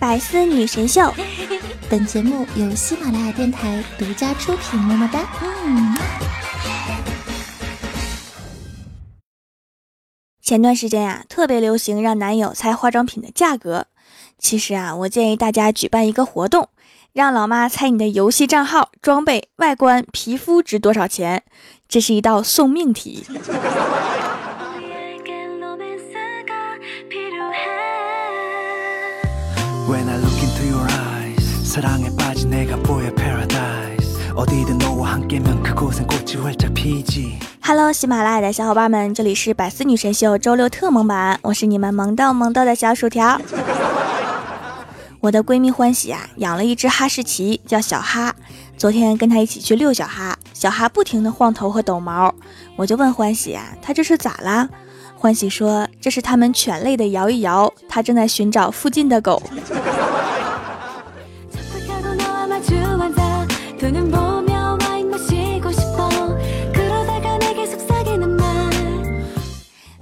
百思女神秀，本节目由喜马拉雅电台独家出品。么么哒。嗯。前段时间呀，特别流行让男友猜化妆品的价格。其实啊，我建议大家举办一个活动，让老妈猜你的游戏账号、装备、外观、皮肤值多少钱。这是一道送命题。Hello，喜马拉雅的小伙伴们，这里是百思女神秀周六特萌版，我是你们萌逗萌逗的小薯条。我的闺蜜欢喜啊，养了一只哈士奇，叫小哈。昨天跟她一起去遛小哈，小哈不停的晃头和抖毛，我就问欢喜啊，他这是咋啦？欢喜说，这是他们犬类的摇一摇，他正在寻找附近的狗。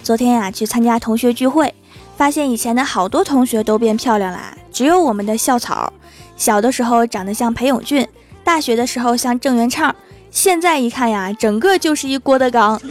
昨天呀，去参加同学聚会，发现以前的好多同学都变漂亮了，只有我们的校草，小的时候长得像裴勇俊，大学的时候像郑元畅，现在一看呀，整个就是一郭德纲。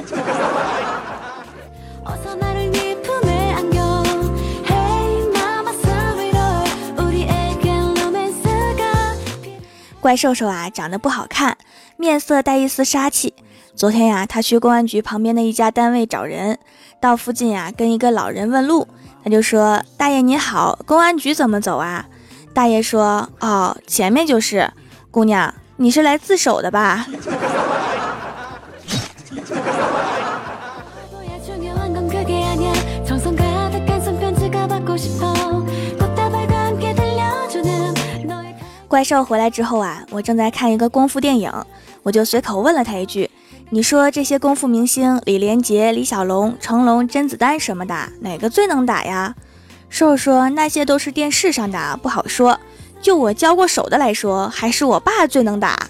怪兽兽啊，长得不好看，面色带一丝杀气。昨天呀，他去公安局旁边的一家单位找人。到附近呀，跟一个老人问路，他就说：“大爷你好，公安局怎么走啊？”大爷说：“哦，前面就是。”姑娘，你是来自首的吧？怪兽回来之后啊，我正在看一个功夫电影，我就随口问了他一句。你说这些功夫明星李连杰、李小龙、成龙、甄子丹什么的，哪个最能打呀？瘦瘦说那些都是电视上的，不好说。就我交过手的来说，还是我爸最能打。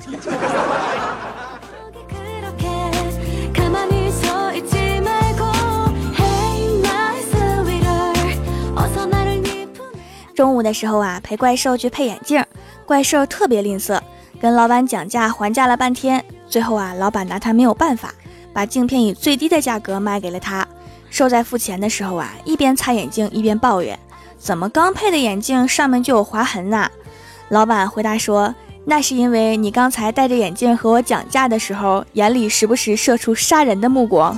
中午的时候啊，陪怪兽去配眼镜，怪兽特别吝啬，跟老板讲价还价了半天。最后啊，老板拿他没有办法，把镜片以最低的价格卖给了他。瘦在付钱的时候啊，一边擦眼镜一边抱怨：“怎么刚配的眼镜上面就有划痕呢？”老板回答说：“那是因为你刚才戴着眼镜和我讲价的时候，眼里时不时射出杀人的目光。”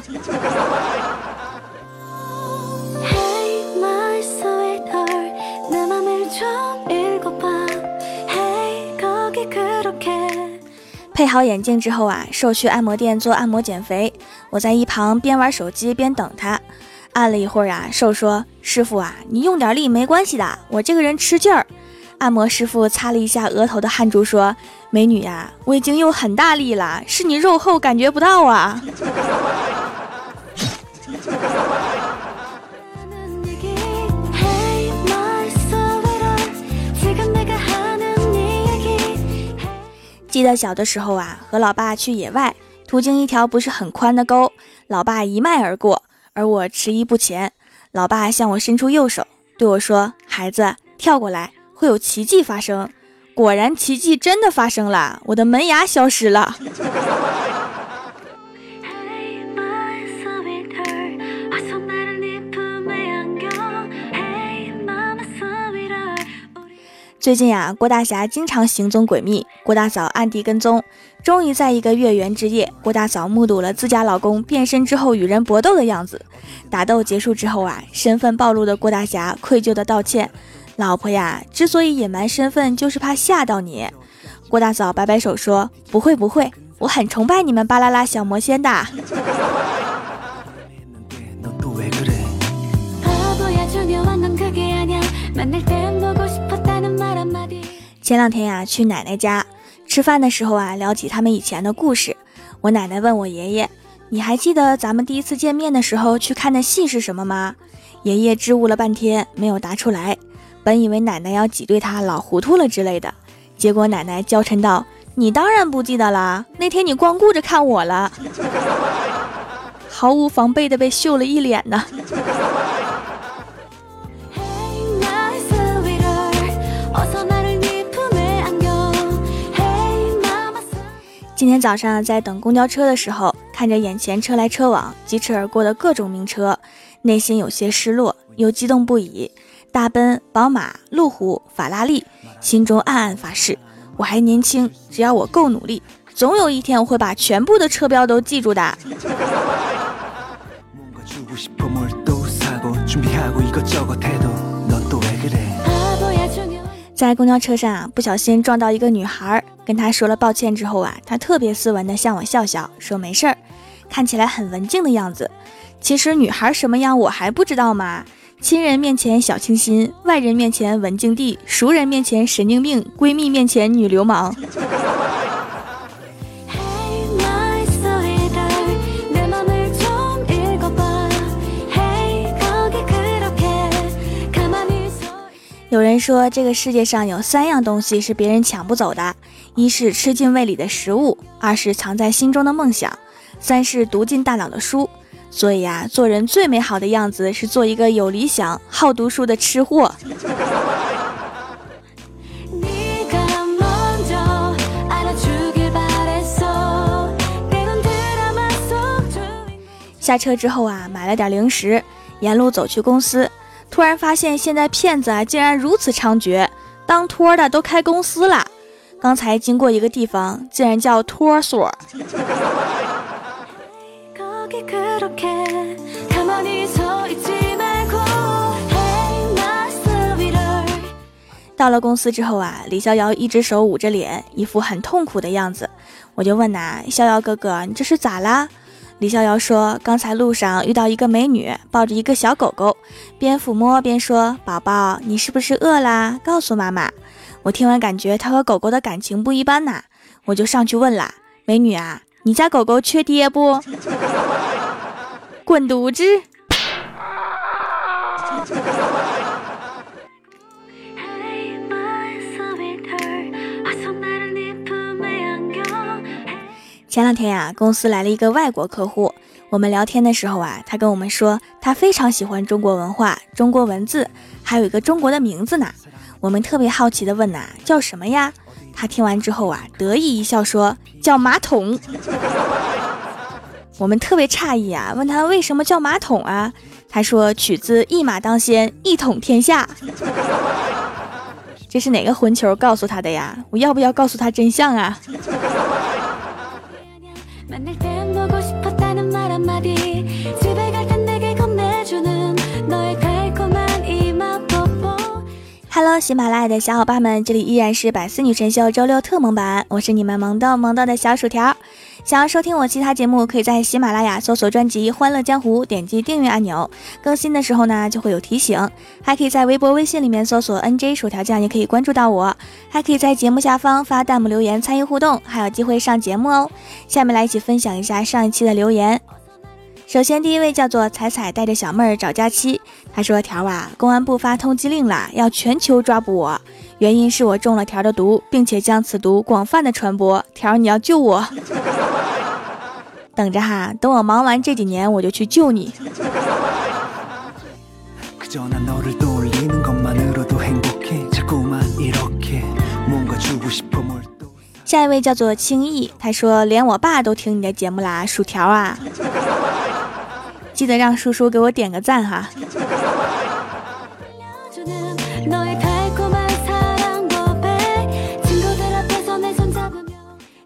好眼镜之后啊，瘦去按摩店做按摩减肥。我在一旁边玩手机边等他。按了一会儿啊，瘦说：“师傅啊，你用点力没关系的，我这个人吃劲儿。”按摩师傅擦了一下额头的汗珠，说：“美女呀，我已经用很大力了，是你肉厚感觉不到啊。”记得小的时候啊，和老爸去野外，途经一条不是很宽的沟，老爸一迈而过，而我迟疑不前。老爸向我伸出右手，对我说：“孩子，跳过来，会有奇迹发生。”果然，奇迹真的发生了，我的门牙消失了。最近呀，郭大侠经常行踪诡秘，郭大嫂暗地跟踪。终于在一个月圆之夜，郭大嫂目睹了自家老公变身之后与人搏斗的样子。打斗结束之后啊，身份暴露的郭大侠愧疚的道歉：“老婆呀，之所以隐瞒身份，就是怕吓到你。”郭大嫂摆摆手说：“不会不会，我很崇拜你们巴啦啦小魔仙的。”前两天呀，去奶奶家吃饭的时候啊，聊起他们以前的故事。我奶奶问我爷爷：“你还记得咱们第一次见面的时候去看的戏是什么吗？”爷爷支吾了半天，没有答出来。本以为奶奶要挤兑他老糊涂了之类的，结果奶奶娇嗔道：“你当然不记得了，那天你光顾着看我了，毫无防备的被秀了一脸呢。”今天早上在等公交车的时候，看着眼前车来车往、疾驰而过的各种名车，内心有些失落，又激动不已。大奔、宝马、路虎、法拉利，心中暗暗发誓：我还年轻，只要我够努力，总有一天我会把全部的车标都记住的。在公交车上啊，不小心撞到一个女孩，跟她说了抱歉之后啊，她特别斯文的向我笑笑，说没事儿，看起来很文静的样子。其实女孩什么样我还不知道吗？亲人面前小清新，外人面前文静地，熟人面前神经病，闺蜜面前女流氓。人说，这个世界上有三样东西是别人抢不走的：一是吃进胃里的食物，二是藏在心中的梦想，三是读进大脑的书。所以啊，做人最美好的样子是做一个有理想、好读书的吃货。下车之后啊，买了点零食，沿路走去公司。突然发现，现在骗子啊竟然如此猖獗，当托的都开公司了。刚才经过一个地方，竟然叫托所。到了公司之后啊，李逍遥一只手捂着脸，一副很痛苦的样子。我就问呐，逍遥哥哥，你这是咋啦？李逍遥说：“刚才路上遇到一个美女，抱着一个小狗狗，边抚摸边说：‘宝宝，你是不是饿啦？告诉妈妈。’我听完感觉她和狗狗的感情不一般呐，我就上去问了：‘美女啊，你家狗狗缺爹不？’ 滚犊子！” 前两天呀，公司来了一个外国客户。我们聊天的时候啊，他跟我们说，他非常喜欢中国文化、中国文字，还有一个中国的名字呢。我们特别好奇的问呐，叫什么呀？他听完之后啊，得意一笑说，叫马桶。我们特别诧异啊，问他为什么叫马桶啊？他说取自一马当先，一统天下。这是哪个混球告诉他的呀？我要不要告诉他真相啊喜马拉雅的小伙伴们，这里依然是百思女神秀周六特萌版，我是你们萌豆萌豆的小薯条。想要收听我其他节目，可以在喜马拉雅搜索专辑《欢乐江湖》，点击订阅按钮，更新的时候呢就会有提醒。还可以在微博、微信里面搜索 NJ 薯条酱，也可以关注到我。还可以在节目下方发弹幕留言参与互动，还有机会上节目哦。下面来一起分享一下上一期的留言。首先，第一位叫做彩彩带着小妹儿找佳期。他说：“条啊，公安部发通缉令了，要全球抓捕我，原因是我中了条的毒，并且将此毒广泛的传播。条，你要救我，等着哈，等我忙完这几年，我就去救你。”下一位叫做轻易，他说：“连我爸都听你的节目啦，薯条啊。”记得让叔叔给我点个赞哈。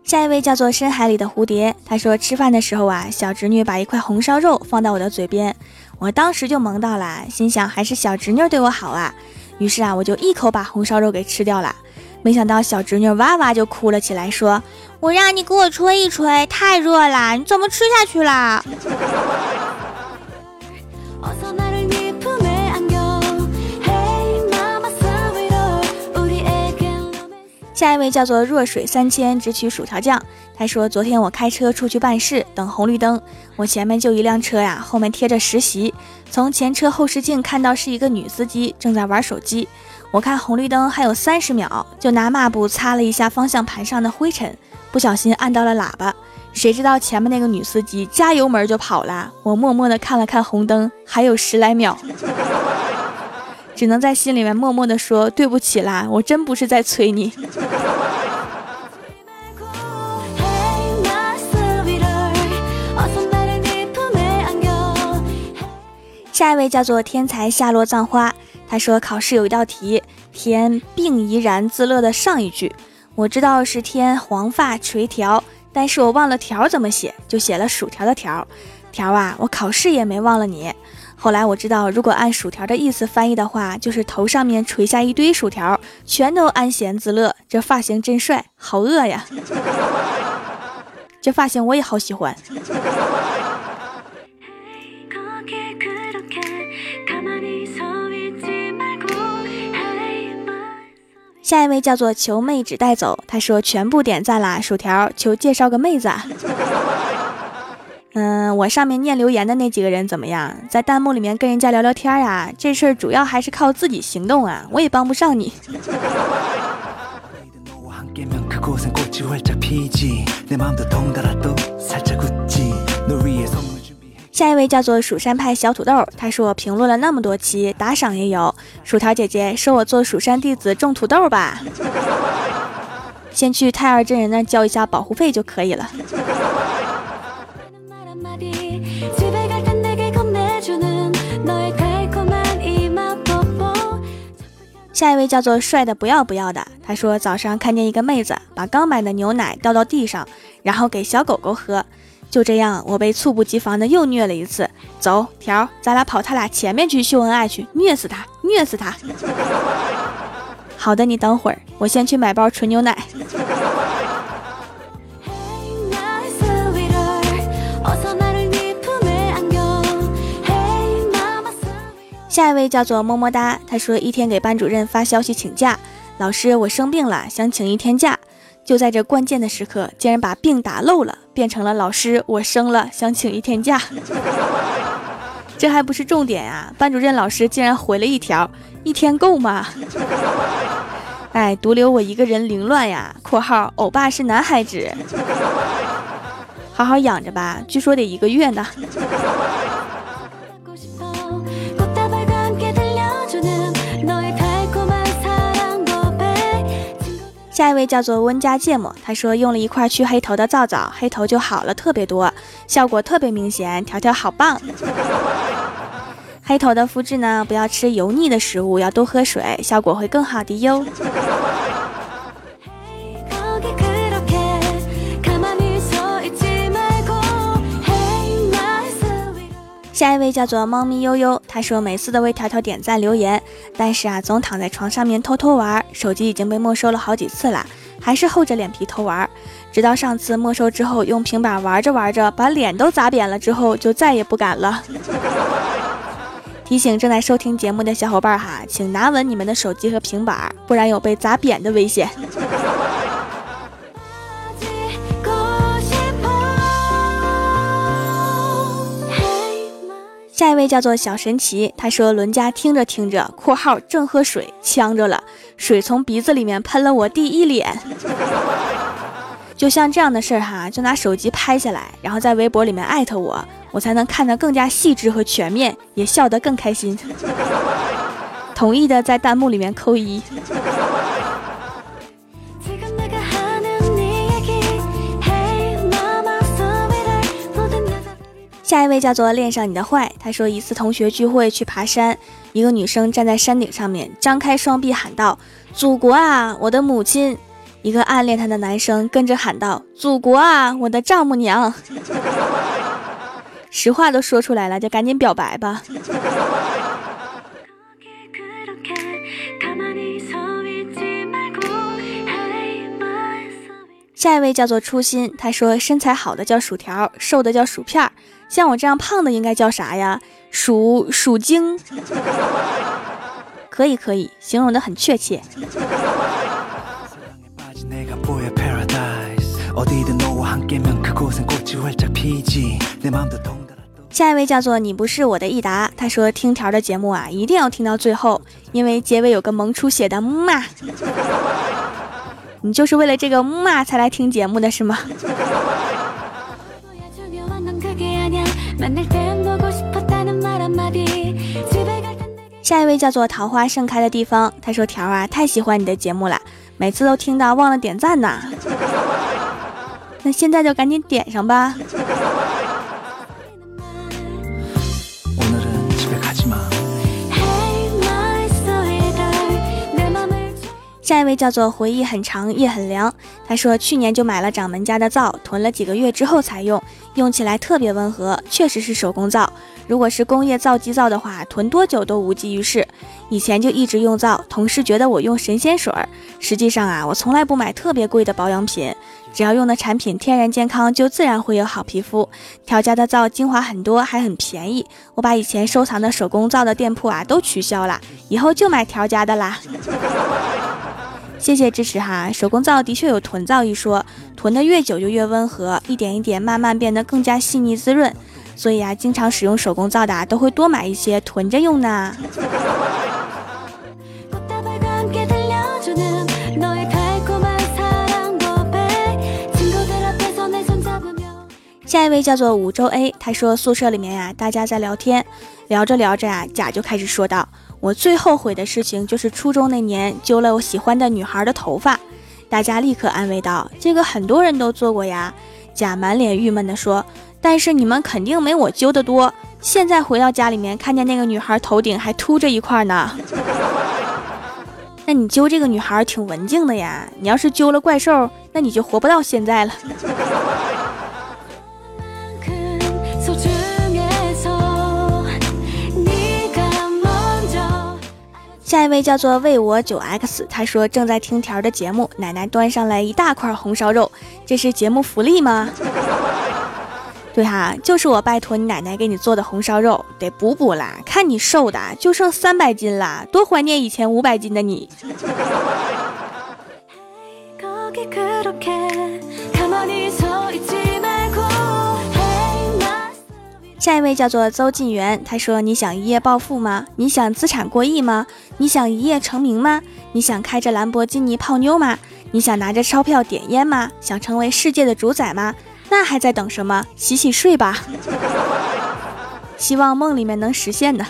下一位叫做深海里的蝴蝶，他说吃饭的时候啊，小侄女把一块红烧肉放到我的嘴边，我当时就萌到了，心想还是小侄女对我好啊，于是啊，我就一口把红烧肉给吃掉了。没想到小侄女哇哇就哭了起来，说：“我让你给我吹一吹，太热了，你怎么吃下去了？”下一位叫做弱水三千，只取薯条酱。他说：“昨天我开车出去办事，等红绿灯，我前面就一辆车呀，后面贴着实习。从前车后视镜看到是一个女司机正在玩手机。我看红绿灯还有三十秒，就拿抹布擦了一下方向盘上的灰尘，不小心按到了喇叭。谁知道前面那个女司机加油门就跑了。我默默地看了看红灯，还有十来秒。”只能在心里面默默的说对不起啦，我真不是在催你。下一位叫做天才夏洛葬花，他说考试有一道题，填病怡然自乐的上一句，我知道是填黄发垂髫，但是我忘了条怎么写，就写了薯条的条，条啊，我考试也没忘了你。后来我知道，如果按薯条的意思翻译的话，就是头上面垂下一堆薯条，全都安闲自乐。这发型真帅，好饿呀！这发型我也好喜欢。下一位叫做求妹纸带走，他说全部点赞啦，薯条求介绍个妹子。嗯，我上面念留言的那几个人怎么样？在弹幕里面跟人家聊聊天啊，这事儿主要还是靠自己行动啊，我也帮不上你。下一位叫做蜀山派小土豆，他说我评论了那么多期，打赏也有。薯条姐姐收我做蜀山弟子种土豆吧，先去太二真人那交一下保护费就可以了。下一位叫做帅的不要不要的，他说早上看见一个妹子把刚买的牛奶倒到地上，然后给小狗狗喝。就这样，我被猝不及防的又虐了一次。走，条，咱俩跑他俩前面去秀恩爱去，虐死他，虐死他。好的，你等会儿，我先去买包纯牛奶。下一位叫做么么哒，他说一天给班主任发消息请假，老师我生病了，想请一天假。就在这关键的时刻，竟然把病打漏了，变成了老师，我生了，想请一天假。这还不是重点啊！班主任老师竟然回了一条：一天够吗？哎，独留我一个人凌乱呀！（括号欧巴是男孩子，好好养着吧，据说得一个月呢。）下一位叫做温家芥末，他说用了一块去黑头的皂皂，黑头就好了特别多，效果特别明显，条条好棒。黑头的肤质呢，不要吃油腻的食物，要多喝水，效果会更好的哟。下一位叫做猫咪悠悠，他说每次都为条条点赞留言，但是啊，总躺在床上面偷偷玩，手机已经被没收了好几次了，还是厚着脸皮偷玩，直到上次没收之后，用平板玩着玩着，把脸都砸扁了之后，就再也不敢了。提醒正在收听节目的小伙伴哈，请拿稳你们的手机和平板，不然有被砸扁的危险。下一位叫做小神奇，他说伦家听着听着（括号正喝水，呛着了，水从鼻子里面喷了我第一脸）。就像这样的事儿哈，就拿手机拍下来，然后在微博里面艾特我，我才能看得更加细致和全面，也笑得更开心。同意的在弹幕里面扣一。下一位叫做恋上你的坏，他说一次同学聚会去爬山，一个女生站在山顶上面，张开双臂喊道：“祖国啊，我的母亲！”一个暗恋她的男生跟着喊道：“祖国啊，我的丈母娘！”实话都说出来了，就赶紧表白吧。下一位叫做初心，他说身材好的叫薯条，瘦的叫薯片儿。像我这样胖的应该叫啥呀？薯薯精，可以可以，形容的很确切。下一位叫做你不是我的益达，他说听条的节目啊，一定要听到最后，因为结尾有个萌出血的嘛。你就是为了这个嘛才来听节目的是吗？下一位叫做桃花盛开的地方，他说：“条啊，太喜欢你的节目了，每次都听到忘了点赞呢。那现在就赶紧点上吧。”下一位叫做回忆很长夜很凉，他说去年就买了掌门家的皂，囤了几个月之后才用，用起来特别温和，确实是手工皂。如果是工业皂基皂的话，囤多久都无济于事。以前就一直用皂，同事觉得我用神仙水儿，实际上啊，我从来不买特别贵的保养品，只要用的产品天然健康，就自然会有好皮肤。调家的皂精华很多，还很便宜，我把以前收藏的手工皂的店铺啊都取消了，以后就买调家的啦。谢谢支持哈，手工皂的确有囤皂一说，囤的越久就越温和，一点一点慢慢变得更加细腻滋润，所以啊，经常使用手工皂的都会多买一些囤着用呢。下一位叫做五洲 A，他说宿舍里面呀，大家在聊天，聊着聊着啊，甲就开始说道。我最后悔的事情就是初中那年揪了我喜欢的女孩的头发，大家立刻安慰道：“这个很多人都做过呀。”甲满脸郁闷地说：“但是你们肯定没我揪的多。现在回到家里面，看见那个女孩头顶还秃着一块呢。那你揪这个女孩挺文静的呀。你要是揪了怪兽，那你就活不到现在了。”下一位叫做为我九 x，他说正在听条的节目，奶奶端上来一大块红烧肉，这是节目福利吗？对哈，就是我拜托你奶奶给你做的红烧肉，得补补啦，看你瘦的就剩三百斤啦，多怀念以前五百斤的你。下一位叫做邹晋元，他说：“你想一夜暴富吗？你想资产过亿吗？你想一夜成名吗？你想开着兰博基尼泡妞吗？你想拿着钞票点烟吗？想成为世界的主宰吗？那还在等什么？洗洗睡吧！希望梦里面能实现的。”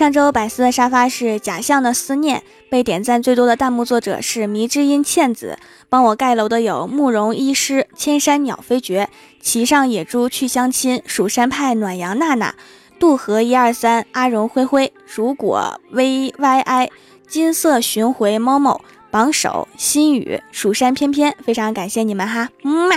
上周百思的沙发是假象的思念，被点赞最多的弹幕作者是迷之音茜子。帮我盖楼的有慕容医师、千山鸟飞绝、骑上野猪去相亲、蜀山派暖阳娜娜、渡河一二三、阿荣灰灰、如果 V Y I、金色巡回猫猫、榜首心语、蜀山翩翩，非常感谢你们哈，嗯嘛。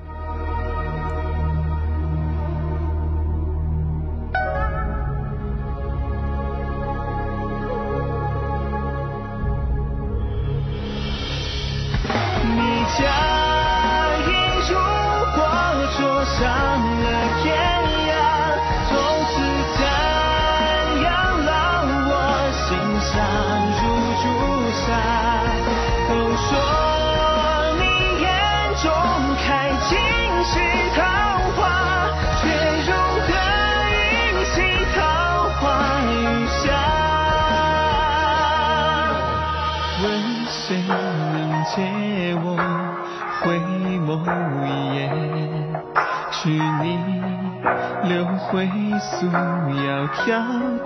留回溯窈窕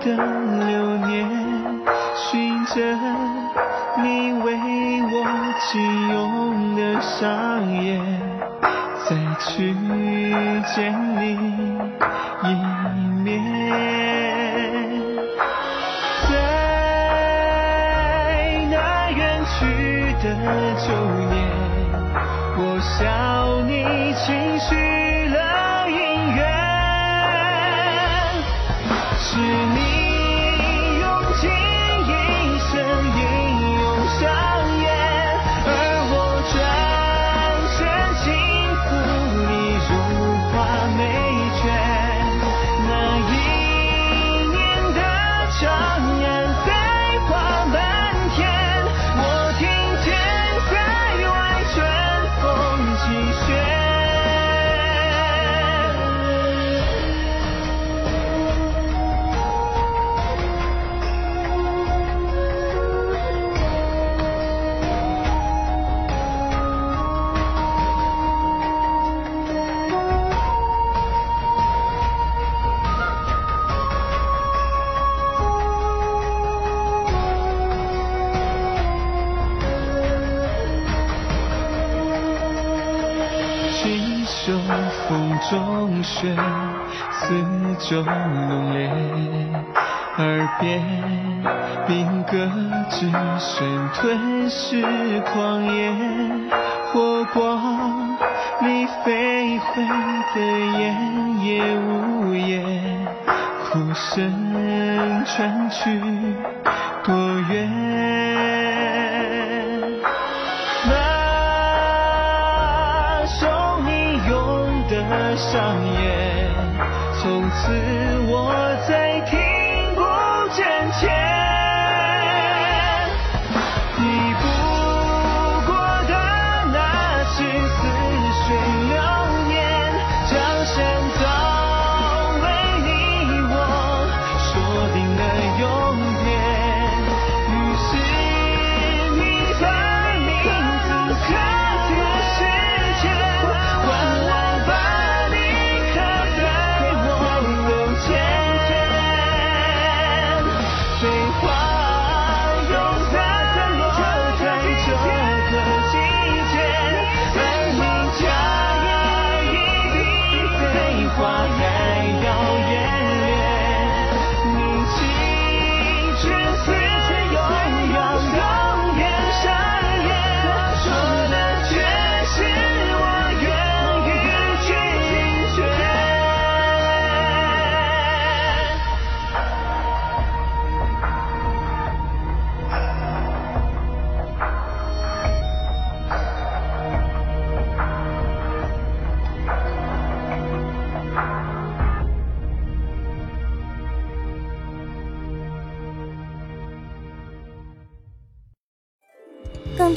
的流年，寻着你为我紧拥的双眼，再去见你一面。在那远去的旧年，我笑是你。中雪，四周浓烈，耳边兵戈之声吞噬旷野，火光里飞回的烟也无言，哭声传去多远？上演，从此我